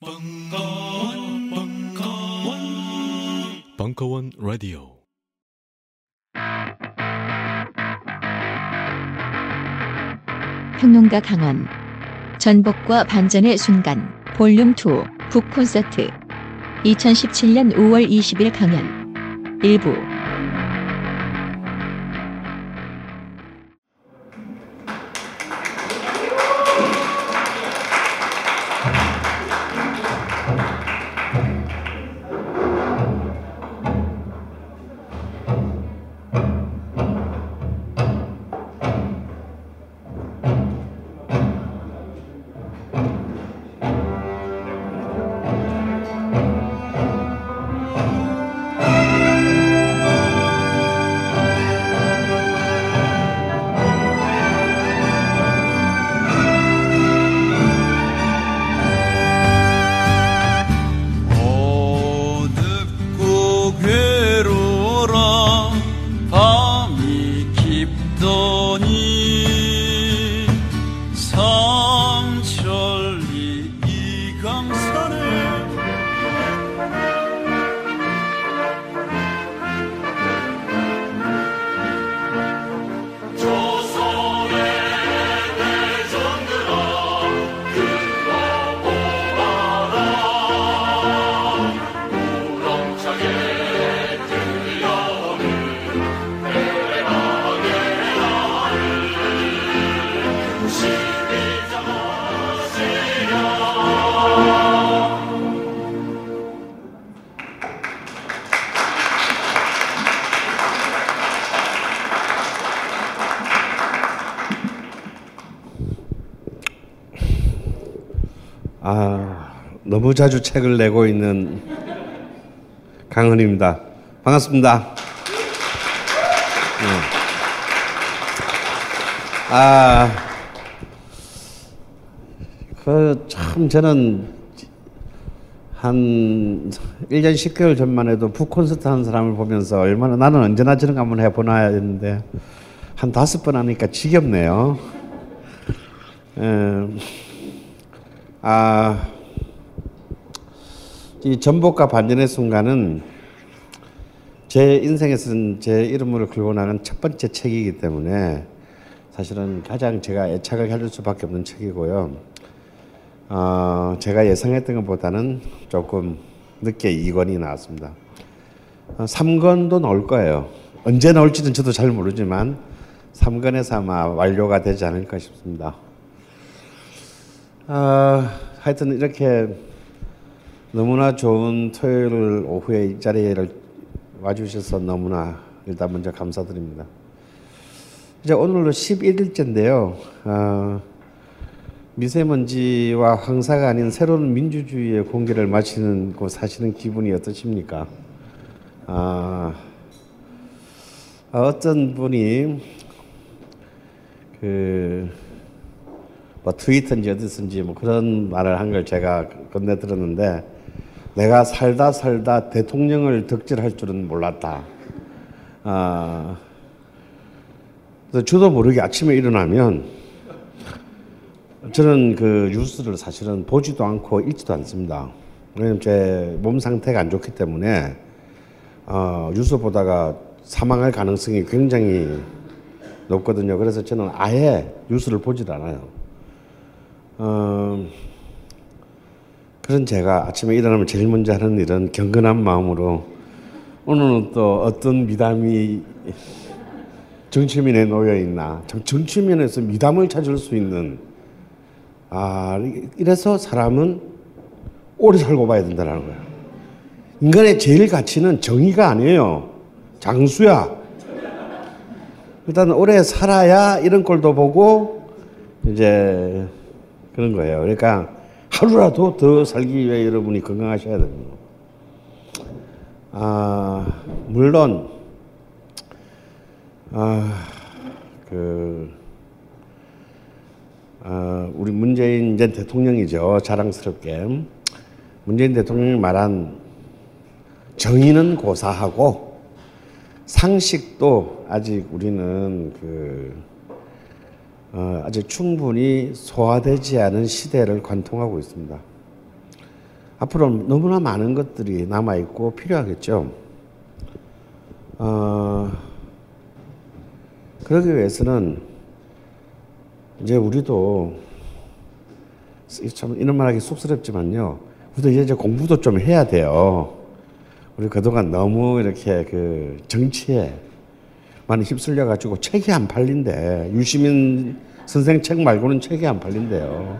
벙커원, 벙커원, 벙커원 라디오. 평론가 강원. 전복과 반전의 순간. 볼륨 2 북 콘서트. 2017년 5월 20일 강연. 일부 너무 자주 책을 내고 있는 강은입니다. 반갑습니다. 네. 아, 그 참 저는 한 1년 10개월 전만 해도 북콘서트 하는 사람을 보면서 얼마나 나는 언제나 저런 거 한번 해보나 했는데 한 다섯 번 하니까 지겹네요. 에, 아, 이 전복과 반전의 순간은 제 인생에서는 제 이름으로 걸고 나간 첫 번째 책이기 때문에 사실은 가장 제가 애착을 가질 수밖에 없는 책이고요. 어, 제가 예상했던 것보다는 조금 늦게 2권이 나왔습니다. 어, 3권도 나올 거예요. 언제 나올지는 저도 잘 모르지만 3권에서 아마 완료가 되지 않을까 싶습니다. 아, 하여튼 이렇게 너무나 좋은 토요일 오후에 이 자리를 와주셔서 너무나 일단 먼저 감사드립니다. 이제 오늘로 11일째인데요. 아, 미세먼지와 황사가 아닌 새로운 민주주의의 공기를 마시는 곳 사시는 기분이 어떠십니까? 아, 어떤 분이 그 뭐 트위터인지 어디선지 뭐 그런 말을 한 걸 제가 건네 들었는데 내가 살다 살다 대통령을 덕질할 줄은 몰랐다. 아, 그래서 저도 모르게 아침에 일어나면 저는 그 뉴스를 사실은 보지도 않고 읽지도 않습니다. 왜냐면 제 몸 상태가 안 좋기 때문에 어, 뉴스 보다가 사망할 가능성이 굉장히 높거든요. 그래서 저는 아예 뉴스를 보질 않아요. 어, 그런 제가 아침에 일어나면 제일 먼저 하는 일은 경건한 마음으로 오늘은 또 어떤 미담이 정치민에 놓여 있나 참 정치민에서 미담을 찾을 수 있는 아 이래서 사람은 오래 살고 봐야 된다는 거예요. 인간의 제일 가치는 정의가 아니에요. 장수야. 일단 오래 살아야 이런 꼴도 보고 이제 그런 거예요. 그러니까 하루라도 더 살기 위해 여러분이 건강하셔야 됩니다. 아, 물론, 아, 그, 아, 우리 문재인 전 대통령이죠. 자랑스럽게. 문재인 대통령이 말한 정의는 고사하고 상식도 아직 우리는 그 어, 아직 충분히 소화되지 않은 시대를 관통하고 있습니다. 앞으로 너무나 많은 것들이 남아 있고 필요하겠죠. 어, 그러기 위해서는 이제 우리도 참 이런 말하기 쑥스럽지만요. 우리도 이제 공부도 좀 해야 돼요. 우리 그동안 너무 이렇게 그 정치에 많이 휩쓸려 가지고 책이 안 팔린대. 유시민 선생 책 말고는 책이 안 팔린대요.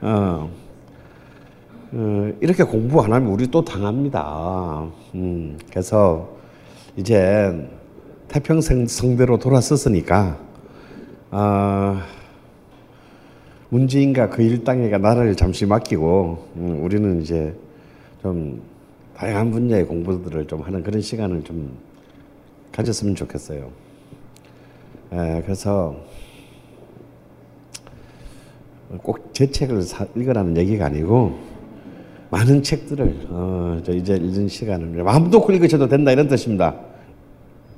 어. 어, 이렇게 공부 안 하면 우리 또 당합니다. 음, 그래서 이제 태평성 성대로 돌아섰으니까 아, 문재인과 그 일당에게 나라를 잠시 맡기고 음, 우리는 이제 좀 다양한 분야의 공부들을 좀 하는 그런 시간을 좀 가졌으면 좋겠어요. 에, 그래서 꼭 제 책을 사, 읽으라는 얘기가 아니고 많은 책들을 어, 저 이제 읽는 시간을 마음도 읽으셔도 된다 이런 뜻입니다.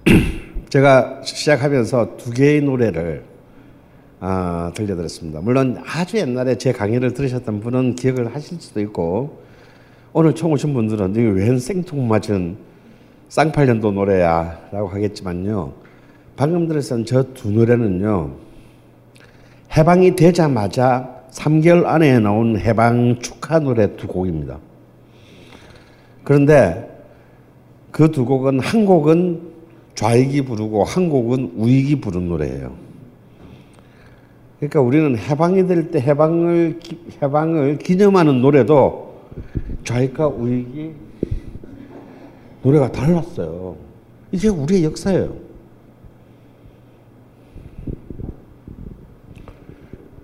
제가 시작하면서 두 개의 노래를 아, 들려드렸습니다. 물론 아주 옛날에 제 강의를 들으셨던 분은 기억을 하실 수도 있고 오늘 총 오신 분들은 이게 웬 생뚱맞은 쌍팔년도 노래야라고 하겠지만요. 방금 들었던 저 두 노래는요. 해방이 되자마자 3개월 안에 나온 해방 축하 노래 두 곡입니다. 그런데 그 두 곡은 한 곡은 좌익이 부르고 한 곡은 우익이 부른 노래예요. 그러니까 우리는 해방이 될 때 해방을 해방을 기념하는 노래도 좌익과 우익이 노래가 달랐어요. 이게 우리의 역사예요.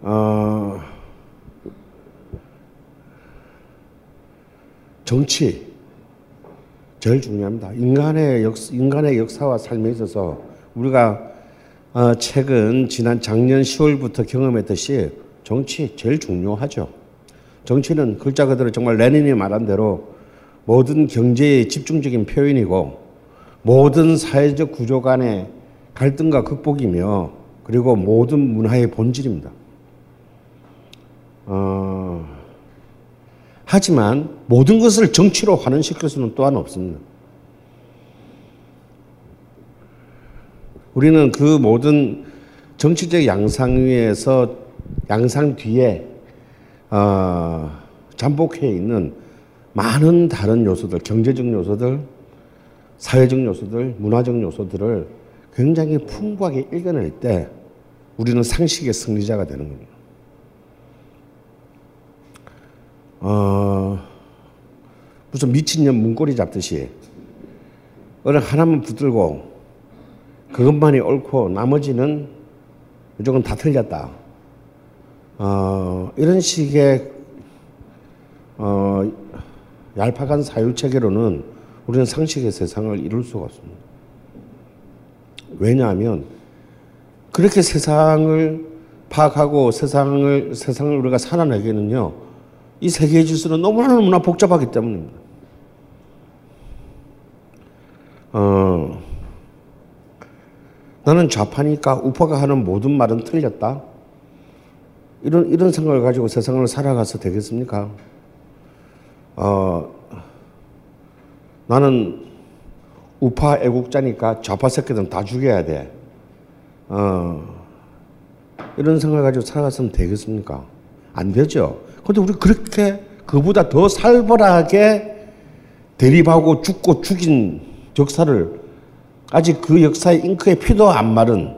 어, 정치 제일 중요합니다. 인간의 역 인간의 역사와 삶에 있어서 우리가 어, 최근 지난 작년 10월부터 경험했듯이 정치 제일 중요하죠. 정치는 글자 그대로 정말 레닌이 말한 대로 모든 경제의 집중적인 표현이고 모든 사회적 구조 간의 갈등과 극복이며 그리고 모든 문화의 본질입니다. 어, 하지만 모든 것을 정치로 환원시킬 수는 또한 없습니다. 우리는 그 모든 정치적 양상 위에서 양상 뒤에 어, 잠복해 있는 많은 다른 요소들, 경제적 요소들, 사회적 요소들, 문화적 요소들을 굉장히 풍부하게 읽어낼 때 우리는 상식의 승리자가 되는 겁니다. 어, 무슨 미친년 문고리 잡듯이 어느 하나만 붙들고 그것만이 옳고 나머지는 무조건 다 틀렸다. 어, 이런 식의 어, 얄팍한 사유체계로는 우리는 상식의 세상을 이룰 수가 없습니다. 왜냐하면 그렇게 세상을 파악하고 세상을 세상을 우리가 살아내기는요. 이 세계의 질서는 너무나 너무나 복잡하기 때문입니다. 어, 나는 좌파니까 우파가 하는 모든 말은 틀렸다. 이런 이런 생각을 가지고 세상을 살아가서 되겠습니까? 어, 나는 우파 애국자니까 좌파 새끼들은 다 죽여야 돼. 어, 이런 생각을 가지고 살아갔으면 되겠습니까? 안 되죠. 근데 우리 그렇게 그보다 더 살벌하게 대립하고 죽고 죽인 역사를 아직 그 역사의 잉크에 피도 안 마른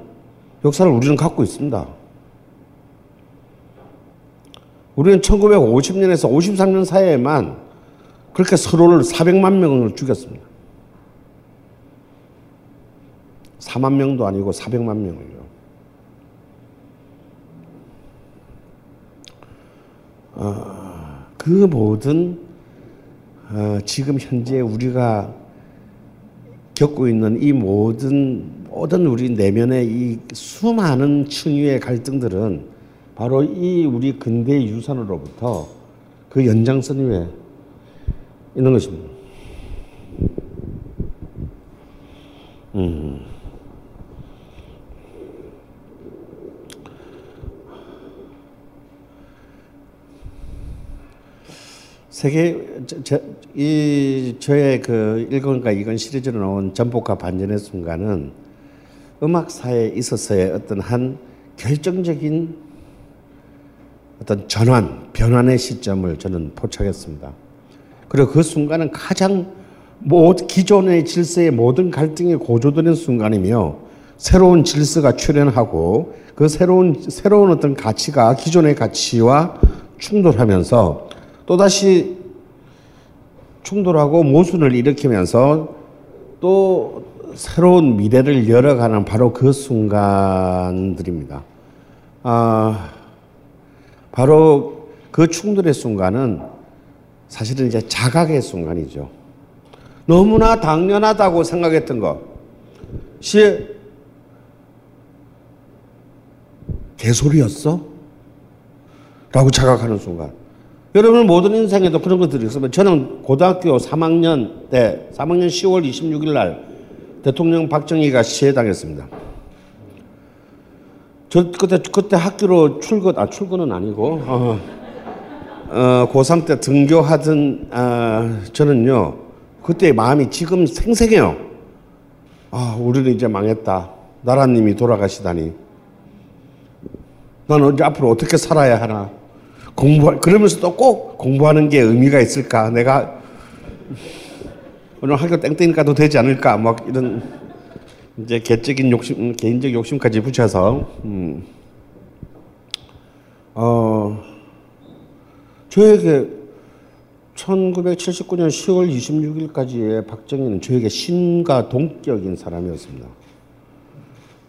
역사를 우리는 갖고 있습니다. 우리는 1950년에서 53년 사이에만 그렇게 서로를 400만 명을 죽였습니다. 4만 명도 아니고 400만 명을요. 어, 그 모든 어, 지금 현재 우리가 겪고 있는 이 모든 모든 우리 내면의 이 수많은 층위의 갈등들은 바로 이 우리 근대 유산으로부터 그 연장선 위에 있는 것입니다. 음. 세계 저, 저, 이 저의 그 1권과 2권 시리즈로 나온 전복과 반전의 순간은 음악사에 있어서의 어떤 한 결정적인 어떤 전환, 변환의 시점을 저는 포착했습니다. 그리고 그 순간은 가장 모 기존의 질서의 모든 갈등이 고조되는 순간이며 새로운 질서가 출현하고 그 새로운 새로운 어떤 가치가 기존의 가치와 충돌하면서 또다시 충돌하고 모순을 일으키면서 또 새로운 미래를 열어가는 바로 그 순간들입니다. 아, 바로 그 충돌의 순간은 사실은 이제 자각의 순간이죠. 너무나 당연하다고 생각했던 것이 개소리였어? 라고 자각하는 순간. 여러분 모든 인생에도 그런 것들이 있으면 저는 고등학교 3학년 때 3학년 10월 26일 날 대통령 박정희가 시해당했습니다. 저 그때 그때 학교로 출근 아 출근은 아니고 어, 어 고3 때 등교하던 아, 저는요 그때 마음이 지금 생생해요. 아 우리는 이제 망했다. 나라님이 돌아가시다니. 나는 이제 앞으로 어떻게 살아야 하나. 공부 그러면서 또꼭 공부하는 게 의미가 있을까? 내가 오늘 학교 땡땡이 가도 되지 않을까? 막 이런 이제 개적인 욕심, 개인적 욕심까지 붙여서 음. 어 저에게 1979년 10월 26일까지의 박정희는 저에게 신과 동격인 사람이었습니다.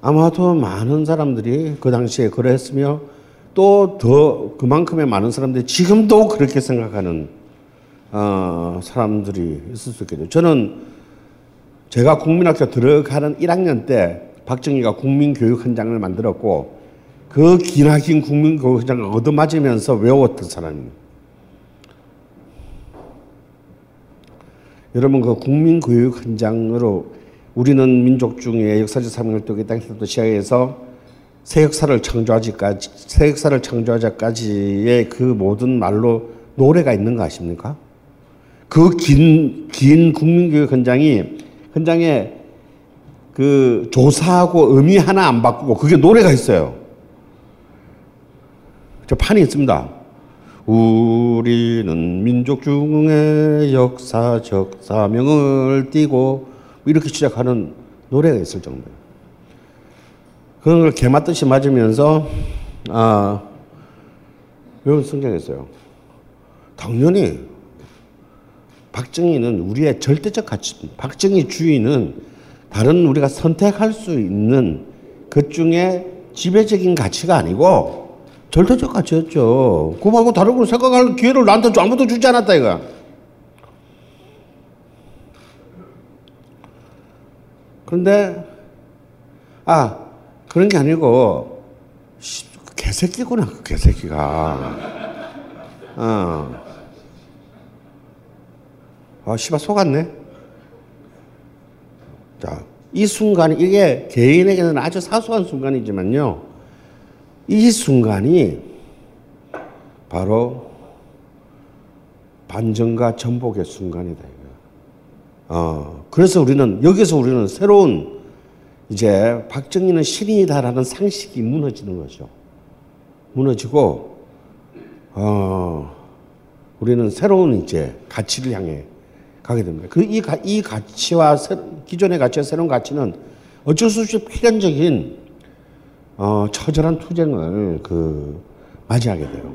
아마도 많은 사람들이 그 당시에 그랬으며 또 더 그만큼의 많은 사람들이 지금도 그렇게 생각하는 어, 사람들이 있을 수 있겠죠. 저는 제가 국민학교 들어가는 1학년 때 박정희가 국민교육 현장을 만들었고 그 기나긴 국민교육 현장을 얻어맞으면서 외웠던 사람입니다. 여러분 그 국민교육 현장으로 우리는 민족 중에 역사적 사명활동에 땅에서부터 시작해서 새 역사를 창조하지까지 새 역사를 창조하자까지의 그 모든 말로 노래가 있는 거 아십니까? 그 긴 긴 국민교육 현장이 현장에 그 조사하고 의미 하나 안 바꾸고 그게 노래가 있어요. 저 판이 있습니다. 우리는 민족 중의 역사적 사명을 띠고 이렇게 시작하는 노래가 있을 정도예요. 그런 걸 개맞듯이 맞으면서 아 외운 성경이 있어요. 당연히 박정희는 우리의 절대적 가치, 박정희 주의는 다른 우리가 선택할 수 있는 것 중에 지배적인 가치가 아니고 절대적 가치였죠. 그거 말고 다른 걸 생각할 기회를 나한테 아무도 주지 않았다 이거. 그런데 아 그런 게 아니고 그 개새끼구나 그 개새끼가. 어. 아 씨발 속았네. 자, 이 순간이 이게 개인에게는 아주 사소한 순간이지만요. 이 순간이 바로 반전과 전복의 순간이다. 어, 그래서 우리는 여기서 우리는 새로운 이제 박정희는 신인이다라는 상식이 무너지는 거죠. 무너지고 어, 우리는 새로운 이제 가치를 향해 가게 됩니다. 그이 이 가치와 새, 기존의 가치와 새로운 가치는 어쩔 수 없이 필연적인 어, 처절한 투쟁을 그 맞이하게 돼요.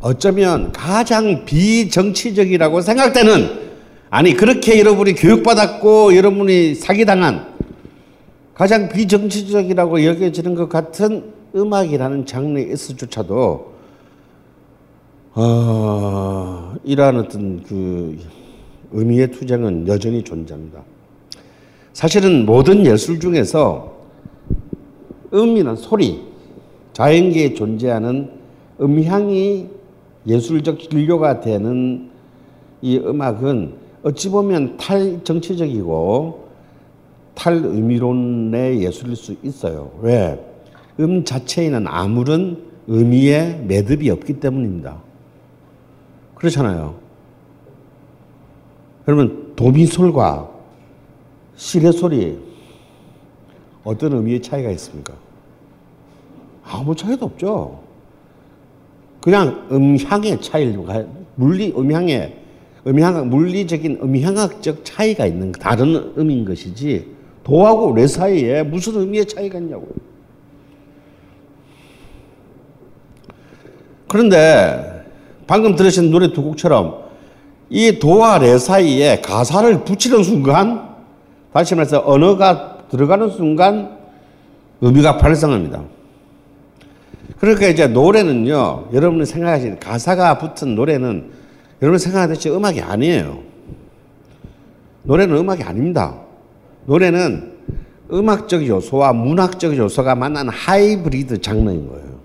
어쩌면 가장 비정치적이라고 생각되는 아니 그렇게 여러분이 교육받았고 여러분이 사기당한 가장 비정치적이라고 여겨지는 것 같은 음악이라는 장르에서조차도 어, 이러한 어떤 그 의미의 투쟁은 여전히 존재합니다. 사실은 모든 예술 중에서 음이란 소리, 자연계에 존재하는 음향이 예술적 진료가 되는 이 음악은 어찌 보면 탈정치적이고 탈의미론의 예술일 수 있어요. 왜? 음 자체에는 아무런 의미의 매듭이 없기 때문입니다. 그렇잖아요. 그러면 도미솔과 시레 소리 어떤 의미의 차이가 있습니까? 아무 차이도 없죠. 그냥 음향의 차이를 물리 음향의 음향 물리적인 음향학적 차이가 있는 다른 의미인 것이지 도하고 레 사이에 무슨 의미의 차이가 있냐고. 그런데 방금 들으신 노래 두 곡처럼 이 도와 레 사이에 가사를 붙이는 순간 다시 말해서 언어가 들어가는 순간 의미가 발생합니다. 그러니까 이제 노래는요, 여러분이 생각하시는 가사가 붙은 노래는 여러분 생각하듯이 음악이 아니에요. 노래는 음악이 아닙니다. 노래는 음악적 요소와 문학적 요소가 만나는 하이브리드 장르인 거예요.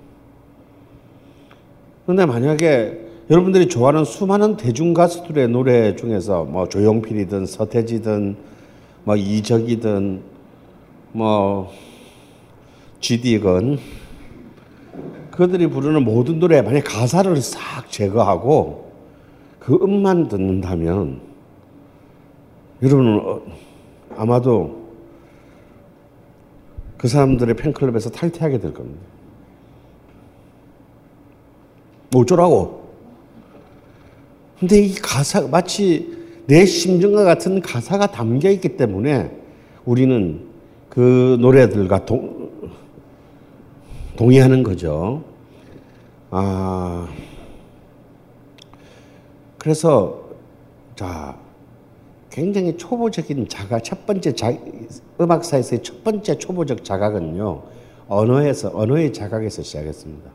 그런데 만약에 여러분들이 좋아하는 수많은 대중 가수들의 노래 중에서 뭐 조용필이든 서태지든 뭐 이적이든 뭐 GD건 그들이 부르는 모든 노래 만약 가사를 싹 제거하고 그 음만 듣는다면 여러분은 어, 아마도 그 사람들의 팬클럽에서 탈퇴하게 될 겁니다. 어쩌라고? 근데 이 가사 마치 내 심정과 같은 가사가 담겨 있기 때문에 우리는 그 노래들과 동, 동의하는 거죠. 아, 그래서 자 굉장히 초보적인 자각 첫 번째 자, 음악사에서의 첫 번째 초보적 자각은요 언어에서 언어의 자각에서 시작했습니다.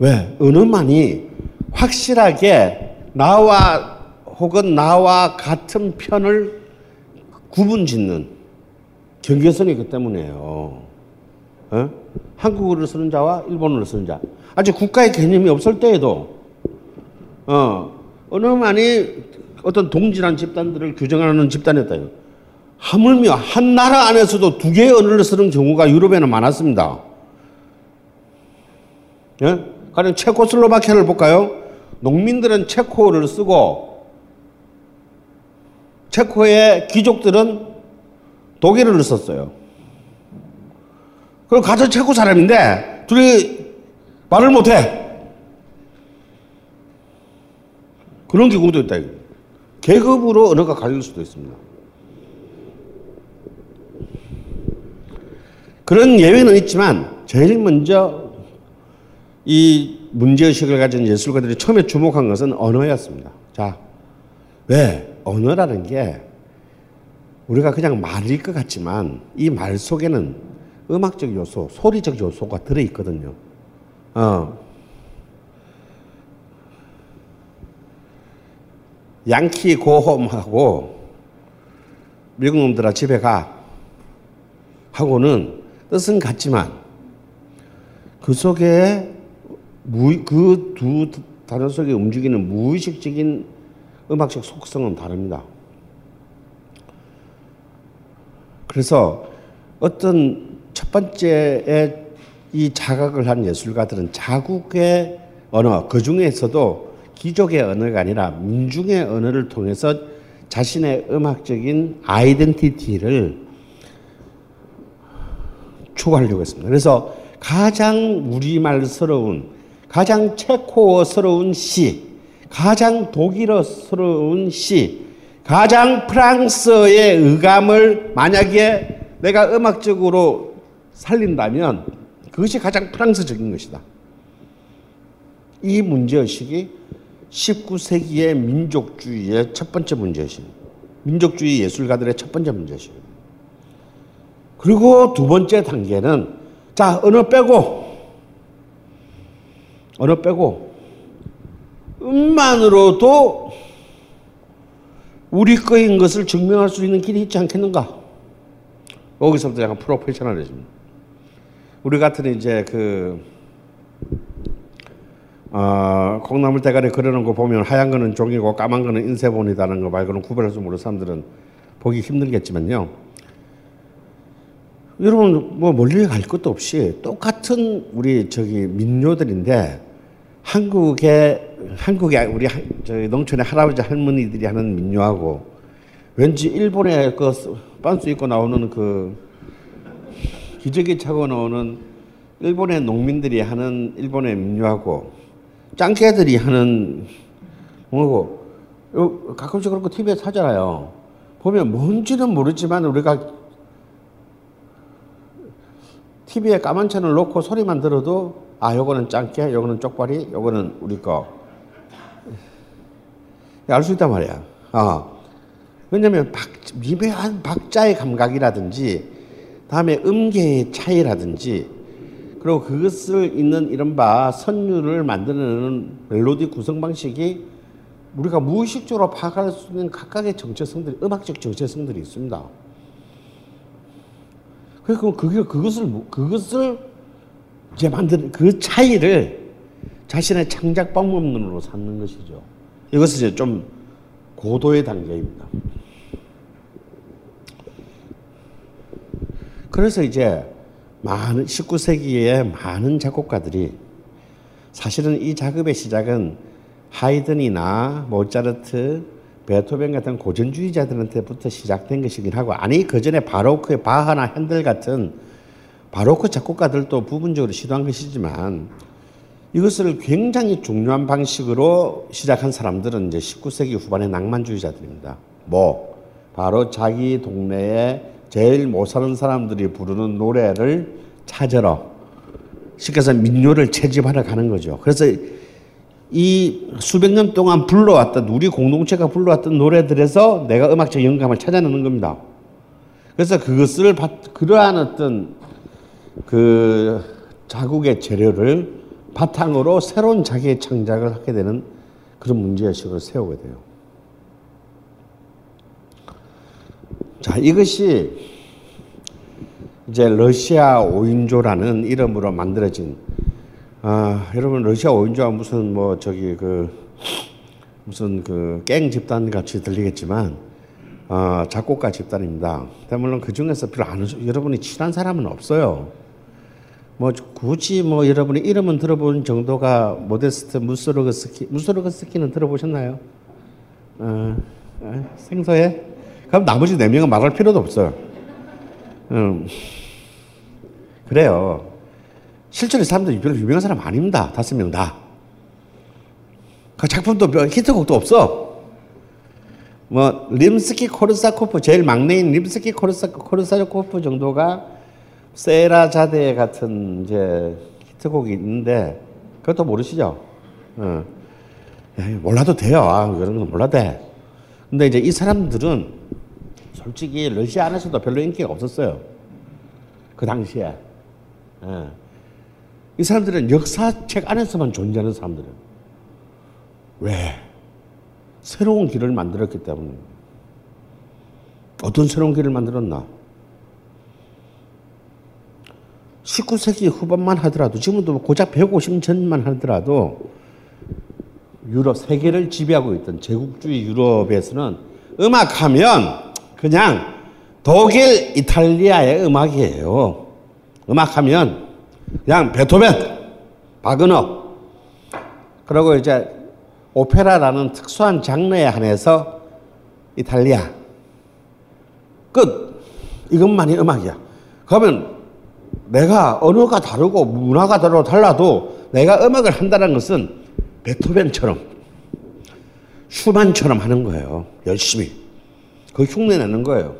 왜 언어만이 확실하게 나와 혹은 나와 같은 편을 구분 짓는 경계선이기 때문에요. 어? 한국어를 쓰는 자와 일본어를 쓰는 자. 아직 국가의 개념이 없을 때에도 어, 언어만이 어떤 동질한 집단들을 규정하는 집단이었다. 하물며 한 나라 안에서도 두 개의 언어를 쓰는 경우가 유럽에는 많았습니다. 예? 가령 체코슬로바키아를 볼까요? 농민들은 체코어를 쓰고 체코의 귀족들은 독일어를 썼어요. 그럼 같은 체코 사람인데 둘이 말을 못해. 그런 경우도 있다. 계급으로 언어가 갈릴 수도 있습니다. 그런 예외는 있지만 제일 먼저 이 문제의식을 가진 예술가들이 처음에 주목한 것은 언어였습니다. 자, 왜? 언어라는 게 우리가 그냥 말일 것 같지만 이 말 속에는 음악적 요소, 소리적 요소가 들어있거든요. 어. 양키 고홈하고 미국 놈들아 집에 가 하고는 뜻은 같지만 그 속에 그 두 단어 속에 움직이는 무의식적인 음악적 속성은 다릅니다. 그래서 어떤 첫 번째에 이 자각을 한 예술가들은 자국의 언어, 그 중에서도 귀족의 언어가 아니라 민중의 언어를 통해서 자신의 음악적인 아이덴티티를 추구하려고 했습니다. 그래서 가장 우리말스러운, 가장 체코어스러운 시, 가장 독일어스러운 시, 가장 프랑스의 의감을 만약에 내가 음악적으로 살린다면 그것이 가장 프랑스적인 것이다. 이 문제의식이 19세기의 민족주의의 첫 번째 문제의식, 민족주의 예술가들의 첫 번째 문제의식. 그리고 두 번째 단계는 자 언어 빼고 언어 빼고 음만으로도 우리 거인 것을 증명할 수 있는 길이 있지 않겠는가? 거기서부터 약간 프로페셔널해집니다. 우리 같은 이제 그 어, 콩나물 대가리 그려놓은 거 보면 하얀 거는 종이고 까만 거는 인쇄본이다는 거 말고는 구별할 수 모르는 사람들은 보기 힘들겠지만요. 여러분 뭐 멀리 갈 것도 없이 똑같은 우리 저기 민요들인데 한국의 한국의 우리 하- 저희 농촌의 할아버지 할머니들이 하는 민요하고 왠지 일본의 그 빤스 입고 나오는 그 기저귀 차고 나오는 일본의 농민들이 하는 일본의 민요하고 짱깨들이 하는 뭐고 요- 가끔씩 그런 거 TV에서 하잖아요. 보면 뭔지는 모르지만 우리가 TV에 까만 채널 놓고 소리만 들어도 아 요거는 짱깨, 요거는 쪽발이, 요거는 우리 거. 알 수 있단 말이야. 아. 왜냐면 박, 미묘한 박자의 감각이라든지 다음에 음계의 차이라든지 그리고 그것을 있는 이른바 선율을 만드는 멜로디 구성 방식이 우리가 무의식적으로 파악할 수 있는 각각의 정체성들이 음악적 정체성들이 있습니다. 그래서 그게 그것을 그것을 이제 만드는 그 차이를 자신의 창작 방법론으로 삼는 것이죠. 이것은 이제 좀 고도의 단계입니다. 그래서 이제 많은 19세기에 많은 작곡가들이 사실은 이 작업의 시작은 하이든이나 모차르트, 베토벤 같은 고전주의자들한테부터 시작된 것이긴 하고 아니 그 전에 바로크의 바하나 핸델 같은 바로크 작곡가들도 부분적으로 시도한 것이지만 이것을 굉장히 중요한 방식으로 시작한 사람들은 이제 19세기 후반의 낭만주의자들입니다. 뭐 바로 자기 동네에 제일 못 사는 사람들이 부르는 노래를 찾으러 해서 민요를 채집하러 가는 거죠. 그래서 이 수백 년 동안 불러왔던 우리 공동체가 불러왔던 노래들에서 내가 음악적 영감을 찾아내는 겁니다. 그래서 그것을 받- 그러한 어떤 그 자국의 재료를 바탕으로 새로운 자기의 창작을 하게 되는 그런 문제의식을 세우게 돼요. 자, 이것이 이제 러시아 5인조라는 이름으로 만들어진 아, 여러분 러시아 5인조가 무슨 뭐 저기 그 무슨 그갱 집단 같이 들리겠지만 어, 작곡가 집단입니다. 물론 그 중에서 별로 아는 여러분이 친한 사람은 없어요. 뭐 굳이 뭐 여러분이 이름은 들어본 정도가 모데스트 무소르그스키 무소르그스키는 들어보셨나요? 어, 어, 생소해? 그럼 나머지 네 명은 말할 필요도 없어요. 음, 그래요. 실제로 이 사람들 별로 유명한 사람 아닙니다. 다섯 명 다. 그 작품도 몇- 히트곡도 없어. 뭐 림스키 코르사코프 제일 막내인 림스키 코르사- 코르사코프 정도가 세라자데 같은 이제 히트곡이 있는데 그것도 모르시죠? 어. 야, 몰라도 돼요. 아, 그런 건 몰라도 돼. 근데 이제 이 사람들은 솔직히 러시아 안에서도 별로 인기가 없었어요. 그 당시에. 예. 이 사람들은 역사책 안에서만 존재하는 사람들은 왜? 새로운 길을 만들었기 때문에. 어떤 새로운 길을 만들었나? 19세기 후반만 하더라도 지금도 고작 150년 전만 하더라도 유럽 세계를 지배하고 있던 제국주의 유럽에서는 음악하면 그냥 독일, 이탈리아의 음악이에요. 음악하면 그냥 베토벤, 바그너, 그리고 이제 오페라라는 특수한 장르에 한해서 이탈리아 끝 이것만이 음악이야. 그러면 내가 언어가 다르고 문화가 다르고 달라도 내가 음악을 한다는 것은 베토벤처럼 슈만처럼 하는 거예요. 열심히. 그 흉내 내는 거예요.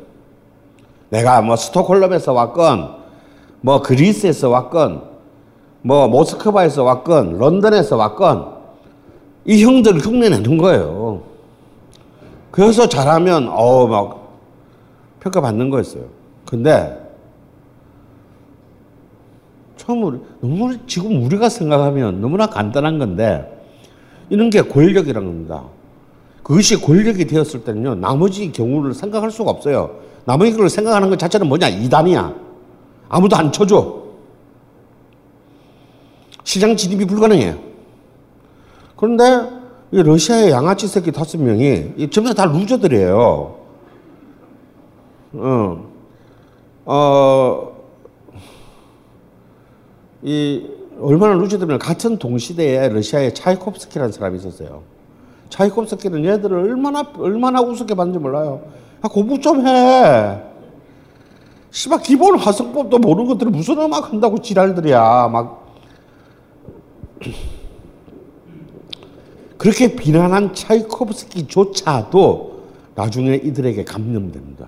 내가 뭐 스톡홀름에서 왔건 뭐 그리스에서 왔건 뭐 모스크바에서 왔건 런던에서 왔건 이 형들 흉내 내는 거예요. 그래서 잘하면 어막 평가받는 거였어요. 근데 처음으로 너무 지금 우리가 생각하면 너무나 간단한 건데 이런 게 권력이라는 겁니다. 그것이 권력이 되었을 때는요 나머지 경우를 생각할 수가 없어요. 나머지 걸 생각하는 것 자체는 뭐냐 이단이야. 아무도 안 쳐줘. 시장 진입이 불가능해요. 그런데 이 러시아의 양아치 새끼 다섯 명이 이 전부 다 루저들이에요. 어, 어, 이 얼마나 루즈들면 같은 동시대에 러시아에 차이콥스키라는 사람이 있었어요. 차이콥스키는 얘들을 얼마나 얼마나 우습게 봤는지 몰라요. 아, 공부 좀 해. 씨발 기본 화성법도 모르는 것들을 무슨 음악 한다고 지랄들이야. 막 그렇게 비난한 차이콥스키조차도 나중에 이들에게 감염됩니다.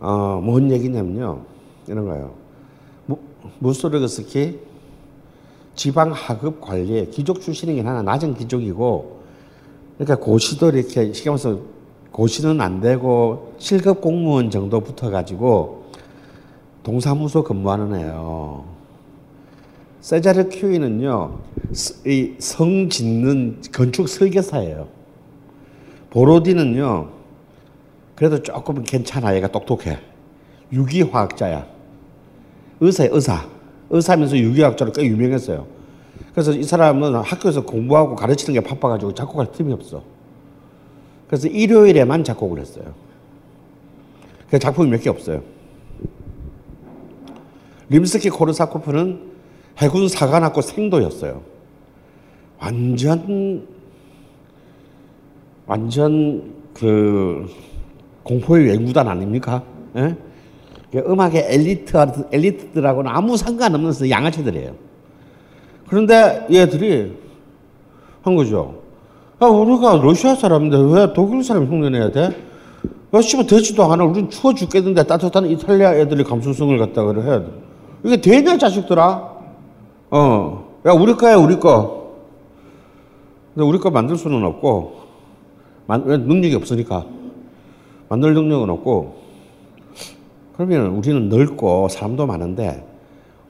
어, 뭔 얘기냐면요. 이런 거예요. 무소르그스키 지방 하급 관리에 귀족 출신이긴 하나 낮은 귀족이고 그러니까 고시도 이렇게 시계 말해서 고시는 안 되고 7급 공무원 정도 붙어가지고 동사무소 근무하는 애요. 세자르 큐이는요, 성 짓는 건축 설계사예요. 보로디는요, 그래도 조금 괜찮아. 얘가 똑똑해. 유기화학자야. 의사야, 의사. 의사면서 유기학자로 꽤 유명했어요. 그래서 이 사람은 학교에서 공부하고 가르치는 게 바빠가지고 작곡할 틈이 없어. 그래서 일요일에만 작곡을 했어요. 그 작품이 몇 개 없어요. 림스키 코르사코프는 해군 사관학교 생도였어요. 완전 완전 그 공포의 연구단 아닙니까? 예? 음악의 엘리트 엘리트들하고는 아무 상관없는 양아치들이에요. 그런데 얘들이 한 거죠. 아, 우리가 러시아 사람인데 왜 독일 사람 흉내내야 돼? 야, 씨발, 되지도 않아. 우린 추워 죽겠는데 따뜻한 이탈리아 애들이 감수성을 갖다 그래 해야 돼. 이게 되냐, 자식들아? 어. 야, 우리 거야, 우리 거. 근데 우리 거 만들 수는 없고, 만, 왜 능력이 없으니까. 만들 능력은 없고, 그러면 우리는 넓고 사람도 많은데,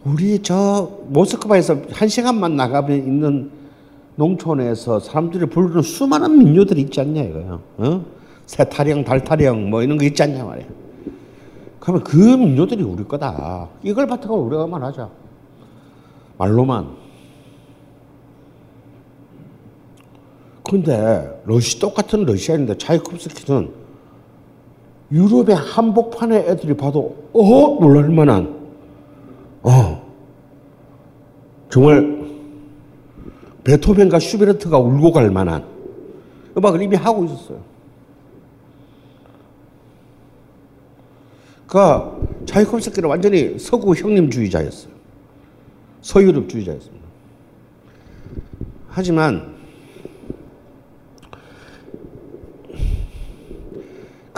우리 저 모스크바에서 한 시간만 나가면 있는 농촌에서 사람들이 부르는 수많은 민요들이 있지 않냐 이거요. 어? 새타령, 달타령 뭐 이런 거 있지 않냐 말이야. 그러면 그 민요들이 우리 거다. 이걸 바탕으로 우리가 말하자. 말로만. 근데 러시 똑같은 러시아인데 차이콥스키는 유럽의 한복판에 애들이 봐도 어 놀랄 만한 어 정말 베토벤과 슈베르트가 울고 갈 만한 음악을 이미 하고 있었어요. 그러니까 차이콥스키는 완전히 서구 형님주의자였어요. 서유럽주의자였습니다. 하지만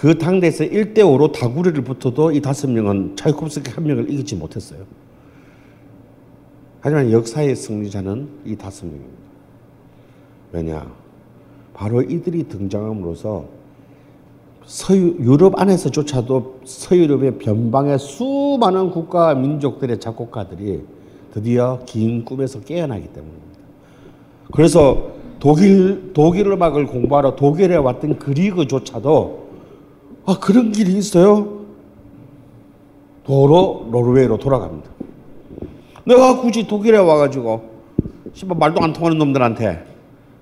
그 당대에서 1대5로 다구리를 붙어도 이 다섯 명은 차이콥스키 한 명을 이기지 못했어요. 하지만 역사의 승리자는 이 다섯 명입니다. 왜냐? 바로 이들이 등장함으로써 서유, 유럽 안에서조차도 서유럽의 변방의 수많은 국가 민족들의 작곡가들이 드디어 긴 꿈에서 깨어나기 때문입니다. 그래서 독일, 독일 음악을 공부하러 독일에 왔던 그리그조차도 아, 그런 길이 있어요? 도로 노르웨이로 돌아갑니다. 내가 굳이 독일에 와가지고, 씨발 말도 안 통하는 놈들한테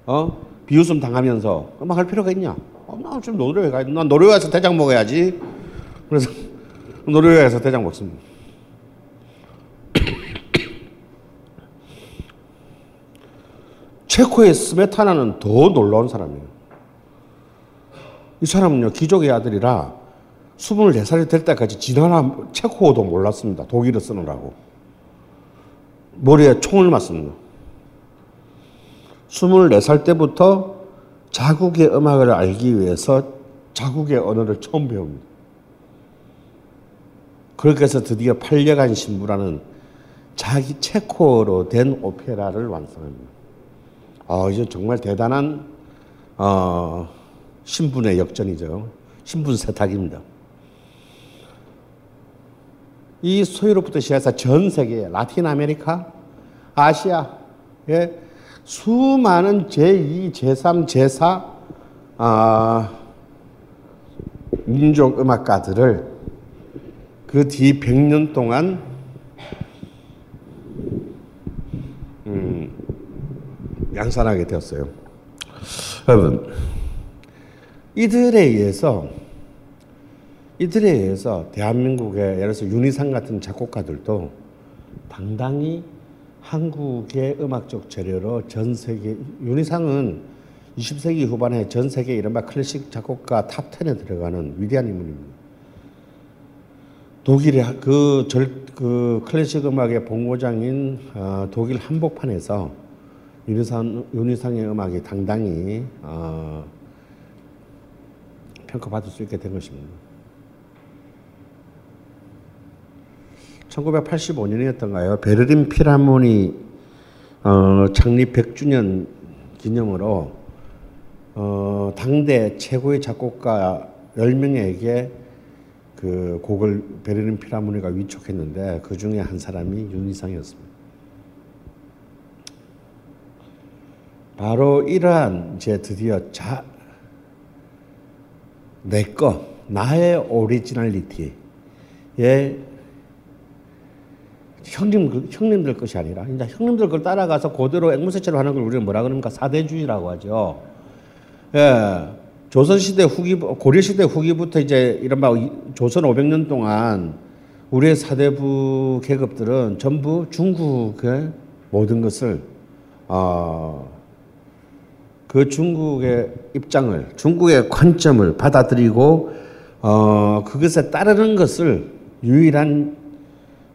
어? 비웃음 당하면서 음악 할 필요가 있냐? 어, 나 지금 노르웨이 가, 난 노르웨이에서 대장 먹어야지. 그래서 노르웨이에서 대장 먹습니다. 체코의 스메타나는 더 놀라운 사람이에요. 이 사람은요, 귀족의 아들이라 24살이 될 때까지 지나나 체코어도 몰랐습니다. 독일어 쓰느라고. 머리에 총을 맞습니다. 24살 때부터 자국의 음악을 알기 위해서 자국의 언어를 처음 배웁니다. 그렇게 해서 드디어 팔려간 신부라는 자기 체코어로 된 오페라를 완성합니다. 아, 이제 정말 대단한 어, 신분의 역전이죠. 신분 세탁입니다. 이 소유로부터 시작해서 전 세계, 라틴 아메리카, 아시아에 수많은 제2, 제3, 제4 아, 민족 음악가들을 그 뒤 100년 동안 음, 양산하게 되었어요. 여러분, 이들에 의해서 이들에 의해서 대한민국의 예를 들어서 윤희상 같은 작곡가들도 당당히 한국의 음악적 재료로 전 세계 윤희상은 20세기 후반에 전 세계 이른바 클래식 작곡가 탑 10에 들어가는 위대한 인물입니다. 독일의 그, 절, 그 클래식 음악의 본고장인 어, 독일 한복판에서 윤희상, 윤희상의 음악이 당당히 어, 평가받을 수 있게 된 것입니다. 1985년이었던가요? 베르린 피라모니 어, 창립 100주년 기념으로 어, 당대 최고의 작곡가 10명에게 그 곡을 베르린 피라모니가 위촉했는데 그 중에 한 사람이 윤희상이었습니다. 바로 이러한 이제 드디어 자, 내 거, 나의 오리지널리티에 형님, 형님들 것이 아니라, 이제 형님들 걸 따라가서 그대로 앵무새처럼 하는 걸 우리는 뭐라 그럽니까? 사대주의라고 하죠. 예. 조선시대 후기, 고려시대 후기부터 이제 이른바 조선 500년 동안 우리의 사대부 계급들은 전부 중국의 모든 것을, 어, 그 중국의 입장을, 중국의 관점을 받아들이고, 어, 그것에 따르는 것을 유일한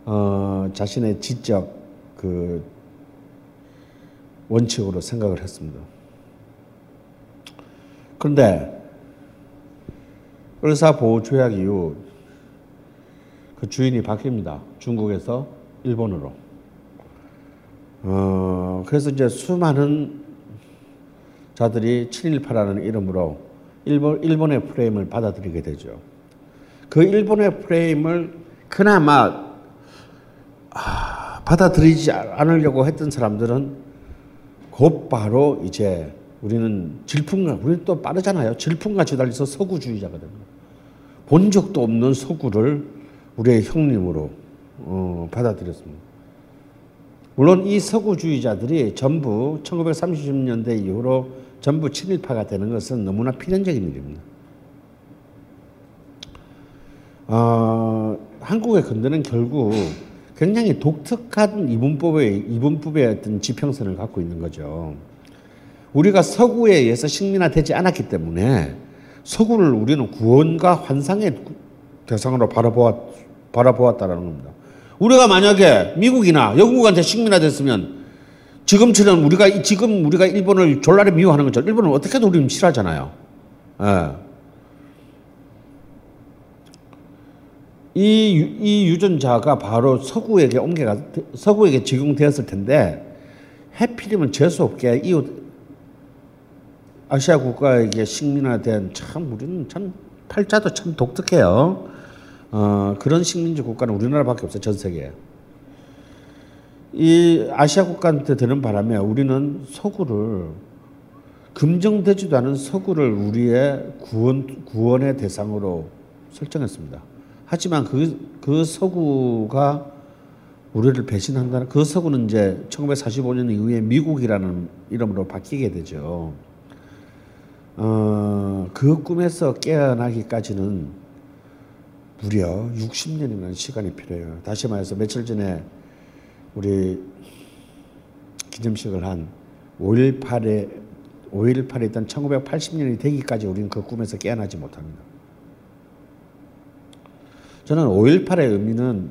어, 자신의 지적 그 원칙으로 생각을 했습니다. 그런데 을사 보호 조약 이후 그 주인이 바뀝니다. 중국에서 일본으로. 어, 그래서 이제 수많은 자들이 718라는 이름으로 일본, 일본의 프레임을 받아들이게 되죠. 그 일본의 프레임을 그나마 아, 받아들이지 않으려고 했던 사람들은 곧바로 이제 우리는 질풍과 우리 또 빠르잖아요. 질풍같이 달려서 서구주의자거든요. 본 적도 없는 서구를 우리의 형님으로 어, 받아들였습니다. 물론 이 서구주의자들이 전부 1930년대 이후로 전부 친일파가 되는 것은 너무나 필연적인 일입니다. 어, 한국의 근대는 결국 굉장히 독특한 이분법의 이분법의 어떤 지평선을 갖고 있는 거죠. 우리가 서구에 의해서 식민화되지 않았기 때문에 서구를 우리는 구원과 환상의 대상으로 바라보았, 바라보았다라는 겁니다. 우리가 만약에 미국이나 영국한테 식민화됐으면 지금처럼 우리가 지금 우리가 일본을 졸라리 미워하는 것처럼 일본은 어떻게든 우리는 싫어하잖아요. 예. 이, 이 유전자가 바로 서구에게 옮겨가, 서구에게 적용되었을 텐데, 해필이면 재수 없게 이웃, 아시아 국가에게 식민화된 참, 우리는 참, 팔자도 참 독특해요. 어, 그런 식민지 국가는 우리나라밖에 없어요, 전 세계에. 이 아시아 국가한테 되는 바람에 우리는 서구를, 금정되지도 않은 서구를 우리의 구원, 구원의 대상으로 설정했습니다. 하지만 그, 그 서구가 우리를 배신한다는 그 서구는 이제 1945년 이후에 미국이라는 이름으로 바뀌게 되죠. 어, 그 꿈에서 깨어나기까지는 무려 60년이라는 시간이 필요해요. 다시 말해서 며칠 전에 우리 기념식을 한 5.18에 5.18에 있던 1980년이 되기까지 우리는 그 꿈에서 깨어나지 못합니다. 저는 5.18의 의미는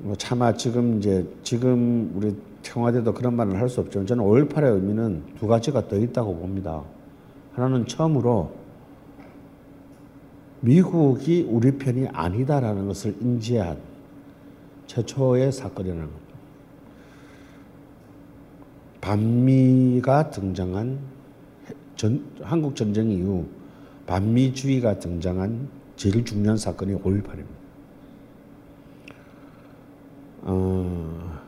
뭐 차마 지금 이제 지금 우리 청와대도 그런 말을 할 수 없지만 저는 5.18의 의미는 두 가지가 더 있다고 봅니다. 하나는 처음으로 미국이 우리 편이 아니다라는 것을 인지한 최초의 사건이라는 겁니다. 반미가 등장한 전, 한국 전쟁 이후 반미주의가 등장한 제일 중요한 사건이 5.18입니다. 어,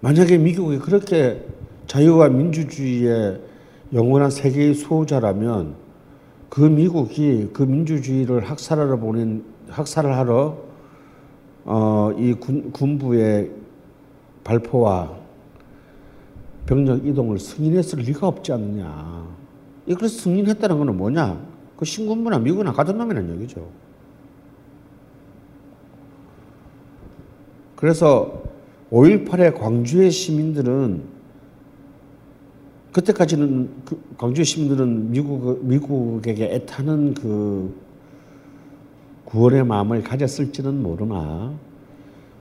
만약에 미국이 그렇게 자유와 민주주의의 영원한 세계의 수호자라면 그 미국이 그 민주주의를 학살하러 보낸 학살을 하러 어, 이 군, 군부의 발포와 병력 이동을 승인했을 리가 없지 않느냐. 이걸 승인했다는 것은 뭐냐? 그 신군부나 미국이나 같은 놈이라는 얘기죠. 그래서 5.18의 광주의 시민들은 그때까지는 그 광주의 시민들은 미국 미국에게 애타는 그 구원의 마음을 가졌을지는 모르나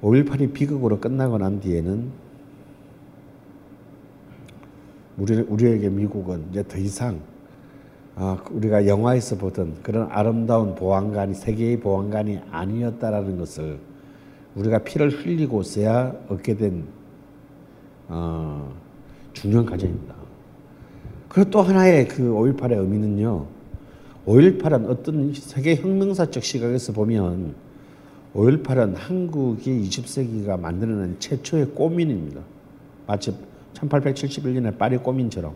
5.18이 비극으로 끝나고 난 뒤에는 우리 우리에게 미국은 이제 더 이상 아, 우리가 영화에서 보던 그런 아름다운 보안관이 세계의 보안관이 아니었다라는 것을 우리가 피를 흘리고서야 얻게 된 어, 중요한 과정입니다. 그리고 또 하나의 그 5.18의 의미는요. 5.18은 어떤 세계 혁명사적 시각에서 보면 5.18은 한국이 20세기가 만들어낸 최초의 꼬민입니다. 마치 1871년에 파리 꼬민처럼.